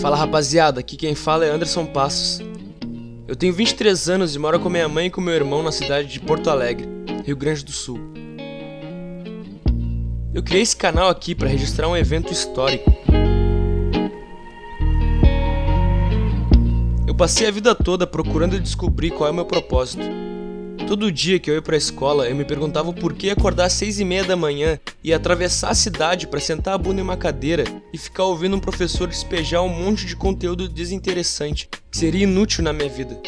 Fala rapaziada, aqui quem fala é Anderson Passos. Eu tenho 23 anos e moro com minha mãe e com meu irmão na cidade de Porto Alegre, Rio Grande do Sul. Eu criei esse canal aqui para registrar um evento histórico. Passei a vida toda procurando descobrir qual é o meu propósito. Todo dia que eu ia para a escola, eu me perguntava por que acordar às seis e meia da manhã e atravessar a cidade para sentar a bunda em uma cadeira e ficar ouvindo um professor despejar um monte de conteúdo desinteressante que seria inútil na minha vida.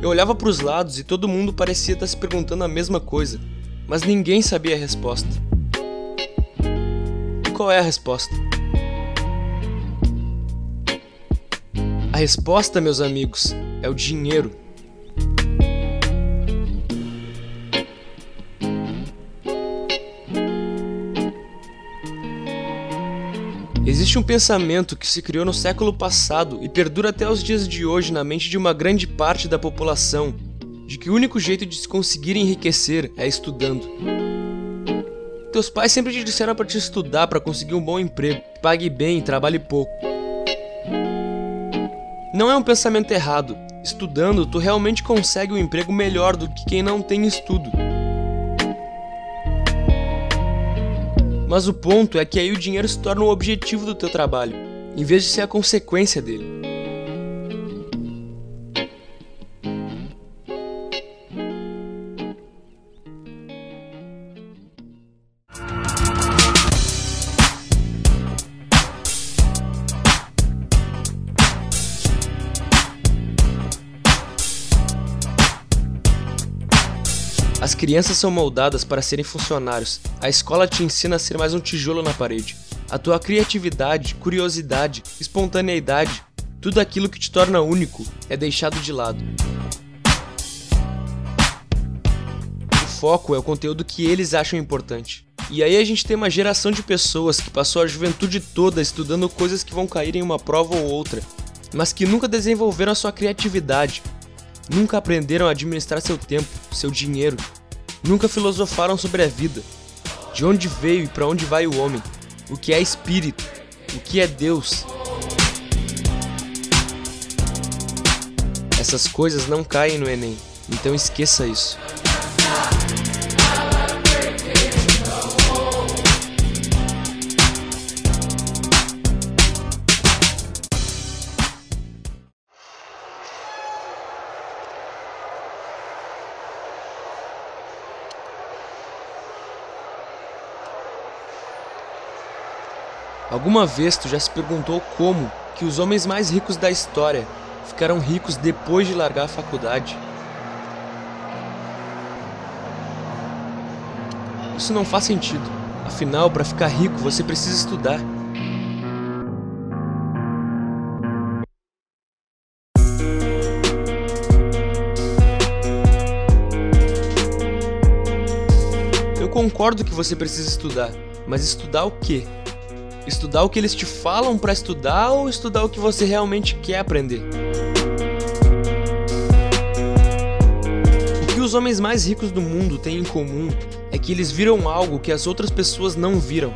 Eu olhava para os lados e todo mundo parecia estar se perguntando a mesma coisa, mas ninguém sabia a resposta. E qual é a resposta? A resposta, meus amigos, é o dinheiro. Existe um pensamento que se criou no século passado e perdura até os dias de hoje na mente de uma grande parte da população, de que o único jeito de se conseguir enriquecer é estudando. Teus pais sempre te disseram para te estudar para conseguir um bom emprego, pague bem e trabalhe pouco. Não é um pensamento errado. Estudando, tu realmente consegue um emprego melhor do que quem não tem estudo. Mas o ponto é que aí o dinheiro se torna o objetivo do teu trabalho, em vez de ser a consequência dele. As crianças são moldadas para serem funcionários. A escola te ensina a ser mais um tijolo na parede. A tua criatividade, curiosidade, espontaneidade, tudo aquilo que te torna único é deixado de lado. O foco é o conteúdo que eles acham importante. E aí a gente tem uma geração de pessoas que passou a juventude toda estudando coisas que vão cair em uma prova ou outra, mas que nunca desenvolveram a sua criatividade, Nunca aprenderam a administrar seu tempo, seu dinheiro. Nunca filosofaram sobre a vida. De onde veio e para onde vai o homem? O que é espírito? O que é Deus? Essas coisas não caem no Enem, então esqueça isso. Alguma vez tu já se perguntou como que os homens mais ricos da história ficaram ricos depois de largar a faculdade? Isso não faz sentido. Afinal, para ficar rico você precisa estudar. Eu concordo que você precisa estudar, mas estudar o quê? Estudar o que eles te falam para estudar ou estudar o que você realmente quer aprender? O que os homens mais ricos do mundo têm em comum é que eles viram algo que as outras pessoas não viram.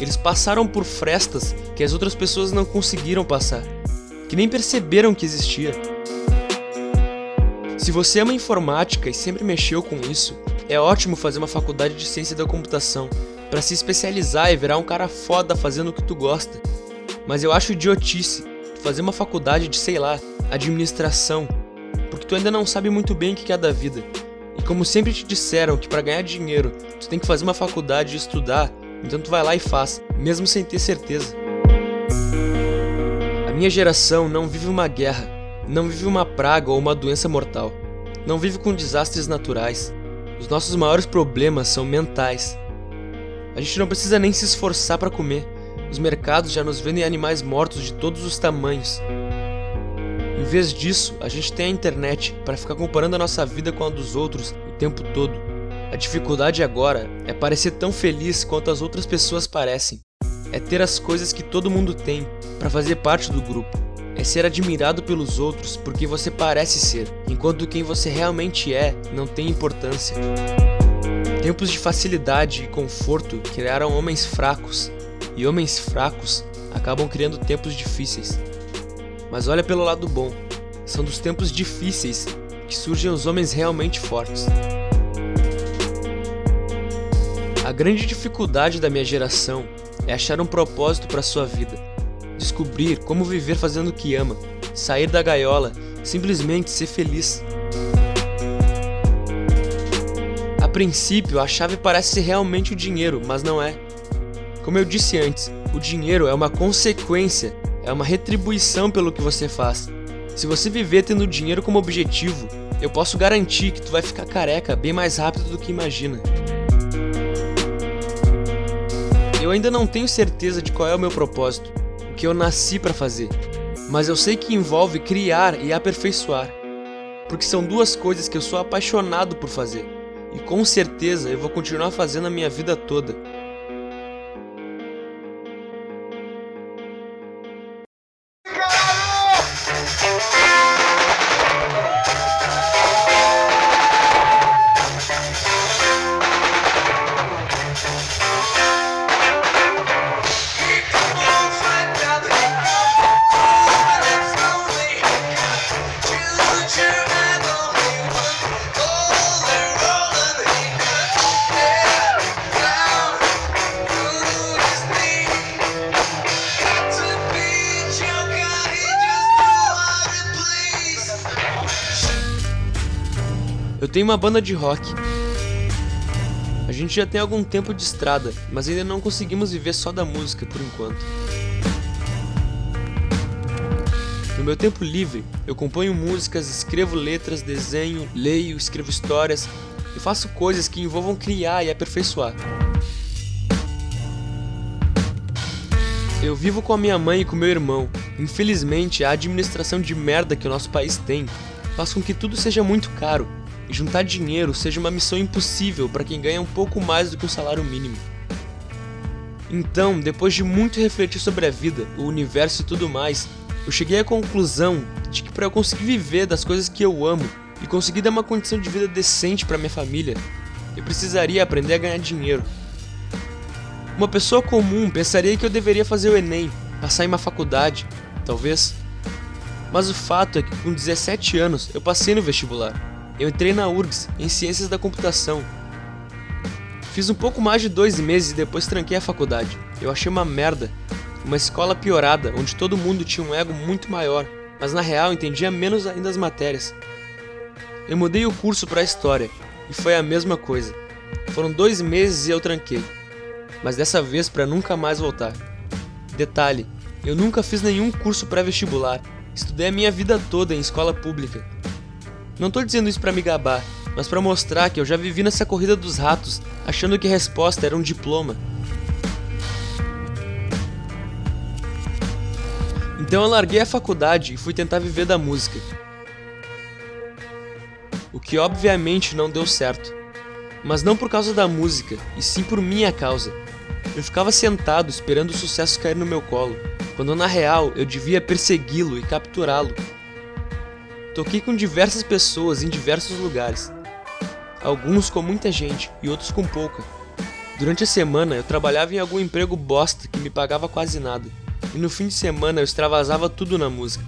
Eles passaram por frestas que as outras pessoas não conseguiram passar, que nem perceberam que existia. Se você ama informática e sempre mexeu com isso, é ótimo fazer uma faculdade de ciência da computação para se especializar e virar um cara foda fazendo o que tu gosta. Mas eu acho idiotice fazer uma faculdade de, sei lá, administração, porque tu ainda não sabe muito bem o que é da vida. E como sempre te disseram que para ganhar dinheiro tu tem que fazer uma faculdade e estudar, então tu vai lá e faz, mesmo sem ter certeza. A minha geração não vive uma guerra, não vive uma praga ou uma doença mortal, não vive com desastres naturais. Os nossos maiores problemas são mentais. A gente não precisa nem se esforçar para comer. Os mercados já nos vendem animais mortos de todos os tamanhos. Em vez disso, a gente tem a internet para ficar comparando a nossa vida com a dos outros o tempo todo. A dificuldade agora é parecer tão feliz quanto as outras pessoas parecem. é ter as coisas que todo mundo tem para fazer parte do grupo. É ser admirado pelos outros porque você parece ser, enquanto quem você realmente é não tem importância. Tempos de facilidade e conforto criaram homens fracos, e homens fracos acabam criando tempos difíceis. Mas olha pelo lado bom: são dos tempos difíceis que surgem os homens realmente fortes. A grande dificuldade da minha geração é achar um propósito para sua vida, descobrir como viver fazendo o que ama, sair da gaiola, simplesmente ser feliz. Princípio, a chave parece ser realmente o dinheiro, mas não é. Como eu disse antes, o dinheiro é uma consequência, é uma retribuição pelo que você faz. Se você viver tendo dinheiro como objetivo, eu posso garantir que tu vai ficar careca bem mais rápido do que imagina. Eu ainda não tenho certeza de qual é o meu propósito, o que eu nasci para fazer, mas eu sei que envolve criar e aperfeiçoar, porque são duas coisas que eu sou apaixonado por fazer, e com certeza eu vou continuar fazendo a minha vida toda. Tenho uma banda de rock. A gente já tem algum tempo de estrada, mas ainda não conseguimos viver só da música por enquanto. No meu tempo livre, eu componho músicas, escrevo letras, desenho, leio, escrevo histórias e faço coisas que envolvam criar e aperfeiçoar. Eu vivo com a minha mãe e com meu irmão. Infelizmente, a administração de merda que o nosso país tem faz com que tudo seja muito caro juntar dinheiro seja uma missão impossível para quem ganha um pouco mais do que um salário mínimo. Então, depois de muito refletir sobre a vida, o universo e tudo mais, eu cheguei à conclusão de que para eu conseguir viver das coisas que eu amo e conseguir dar uma condição de vida decente para minha família, eu precisaria aprender a ganhar dinheiro. Uma pessoa comum pensaria que eu deveria fazer o Enem, passar em uma faculdade, talvez. Mas o fato é que com 17 anos eu passei no vestibular. Eu entrei na URGS, em Ciências da Computação. Fiz um pouco mais de dois meses e depois tranquei a faculdade. Eu achei uma merda. Uma escola piorada, onde todo mundo tinha um ego muito maior, mas na real entendia menos ainda as matérias. Eu mudei o curso para História, e foi a mesma coisa. Foram dois meses e eu tranquei. Mas dessa vez para nunca mais voltar. Detalhe, eu nunca fiz nenhum curso pré-vestibular. Estudei a minha vida toda em escola pública. Não tô dizendo isso para me gabar, mas para mostrar que eu já vivi nessa corrida dos ratos, achando que a resposta era um diploma. Então eu larguei a faculdade e fui tentar viver da música. O que obviamente não deu certo. Mas não por causa da música, e sim por minha causa. Eu ficava sentado esperando o sucesso cair no meu colo, quando na real eu devia persegui-lo e capturá-lo Toquei com diversas pessoas em diversos lugares, alguns com muita gente e outros com pouca. Durante a semana eu trabalhava em algum emprego bosta que me pagava quase nada, e no fim de semana eu extravasava tudo na música.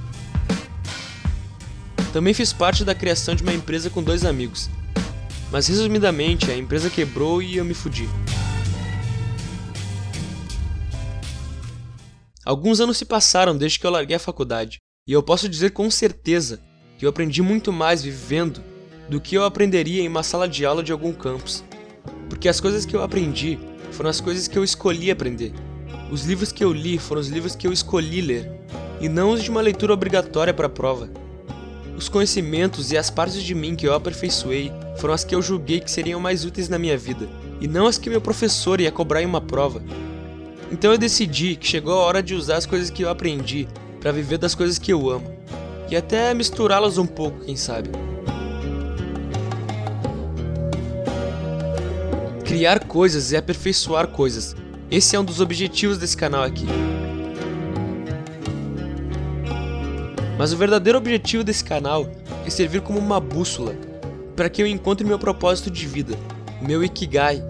Também fiz parte da criação de uma empresa com dois amigos, mas resumidamente a empresa quebrou e eu me fudi. Alguns anos se passaram desde que eu larguei a faculdade, e eu posso dizer com certeza que eu aprendi muito mais vivendo do que eu aprenderia em uma sala de aula de algum campus. Porque as coisas que eu aprendi foram as coisas que eu escolhi aprender. Os livros que eu li foram os livros que eu escolhi ler, e não os de uma leitura obrigatória para a prova. Os conhecimentos e as partes de mim que eu aperfeiçoei foram as que eu julguei que seriam mais úteis na minha vida, e não as que meu professor ia cobrar em uma prova. Então eu decidi que chegou a hora de usar as coisas que eu aprendi para viver das coisas que eu amo e até misturá-las um pouco, quem sabe. Criar coisas e aperfeiçoar coisas Esse é um dos objetivos desse canal aqui. Mas o verdadeiro objetivo desse canal é servir como uma bússola para que eu encontre meu propósito de vida, meu Ikigai,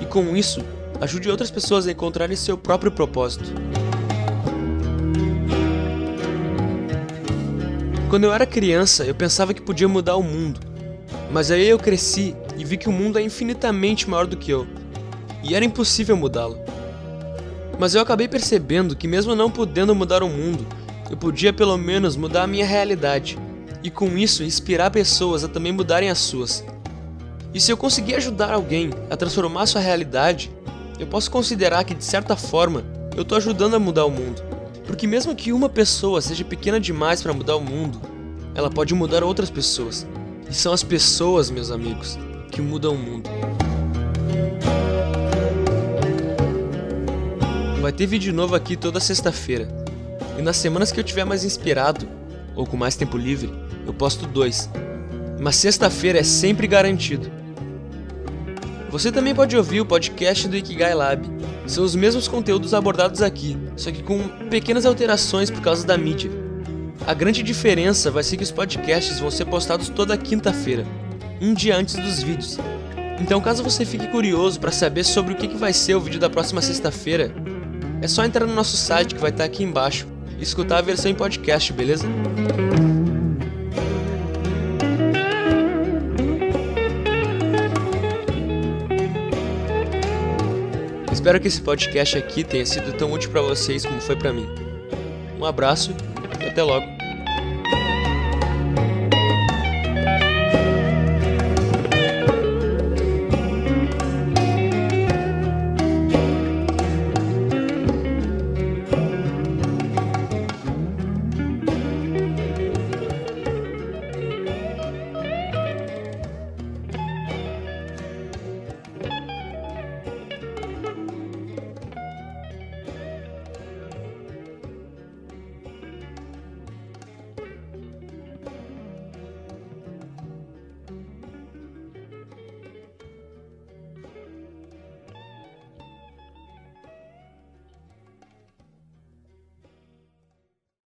e com isso ajude outras pessoas a encontrarem seu próprio propósito. Quando eu era criança, eu pensava que podia mudar o mundo, mas aí eu cresci e vi que o mundo é infinitamente maior do que eu, e era impossível mudá-lo. Mas eu acabei percebendo que, mesmo não podendo mudar o mundo, eu podia pelo menos mudar a minha realidade, e com isso inspirar pessoas a também mudarem as suas. E se eu conseguir ajudar alguém a transformar sua realidade, eu posso considerar que de certa forma eu estou ajudando a mudar o mundo. Porque mesmo que uma pessoa seja pequena demais para mudar o mundo, ela pode mudar outras pessoas. E são as pessoas, meus amigos, que mudam o mundo. Vai ter vídeo novo aqui toda sexta-feira. E nas semanas que eu tiver mais inspirado, ou com mais tempo livre, eu posto dois. Mas sexta-feira é sempre garantido. Você também pode ouvir o podcast do Ikigai Lab. São os mesmos conteúdos abordados aqui, só que com pequenas alterações por causa da mídia. A grande diferença vai ser que os podcasts vão ser postados toda quinta-feira, um dia antes dos vídeos. Então, caso você fique curioso para saber sobre o que vai ser o vídeo da próxima sexta-feira, é só entrar no nosso site que vai estar aqui embaixo e escutar a versão em podcast, beleza? Espero que esse podcast aqui tenha sido tão útil para vocês como foi para mim. Um abraço e até logo.